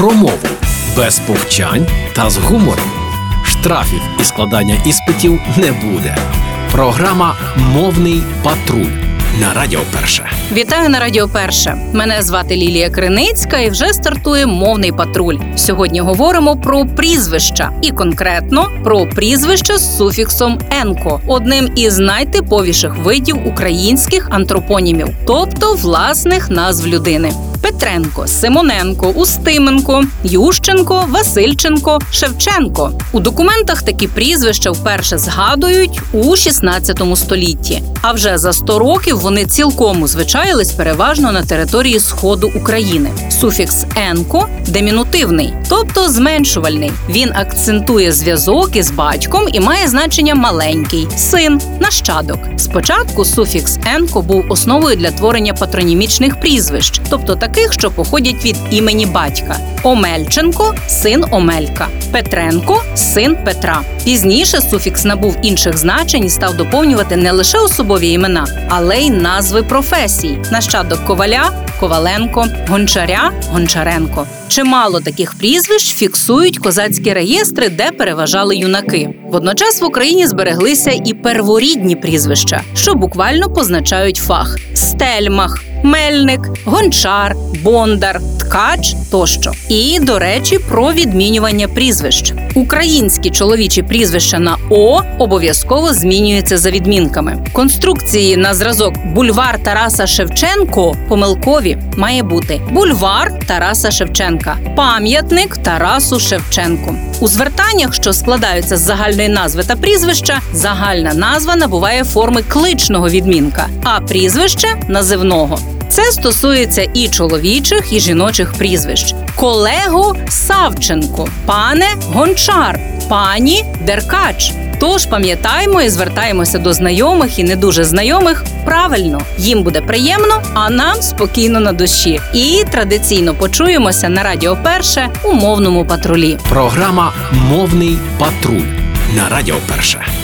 про мову без повчань та з гумором. Штрафів і складання іспитів не буде. Програма Мовний патруль на Радіо Перше. Вітаю на Радіо Перше. Мене звати Лілія Криницька і вже стартує мовний патруль. Сьогодні говоримо про прізвища і конкретно про прізвище з суфіксом енко, одним із найтиповіших видів українських антропонімів, тобто власних назв людини. Петренко, Симоненко, Устименко, Ющенко, Васильченко, Шевченко. У документах такі прізвища вперше згадують у 16 столітті. А вже за 100 років вони цілком узвичаїлись переважно на території сходу України. Суфікс енко демінутивний, тобто зменшувальний. Він акцентує зв'язок із батьком і має значення маленький, син, нащадок. Спочатку суфікс енко був основою для творення патронімічних прізвищ, тобто таких, що походять від імені батька. Омельченко син Омелька, Петренко син Петра. Пізніше суфікс набув інших значень і став доповнювати не лише особові імена, але й назви професій: нащадок коваля. Коваленко, Гончаря, Гончаренко. Чимало таких прізвищ фіксують козацькі реєстри, де переважали юнаки. Водночас в Україні збереглися і перворідні прізвища, що буквально позначають фах: стельмах, мельник, гончар, бондар, ткач тощо. І до речі, про відмінювання прізвищ. Українські чоловічі прізвища на О обов'язково змінюються за відмінками. Конструкції на зразок бульвар Тараса Шевченко помилкові має бути бульвар Тараса Шевченка, пам'ятник Тарасу Шевченку. У звертаннях, що складаються з загальної назви та прізвища, загальна назва набуває форми кличного відмінка, а прізвище називного. Це стосується і чоловічих, і жіночих прізвищ. Колего Савченко, пане Гончар, пані Деркач. Тож пам'ятаємо і звертаємося до знайомих і не дуже знайомих правильно. Їм буде приємно, а нам спокійно на душі. І традиційно почуємося на радіо Перше у мовному патрулі. Програма Мовний патруль на Радіо Перше.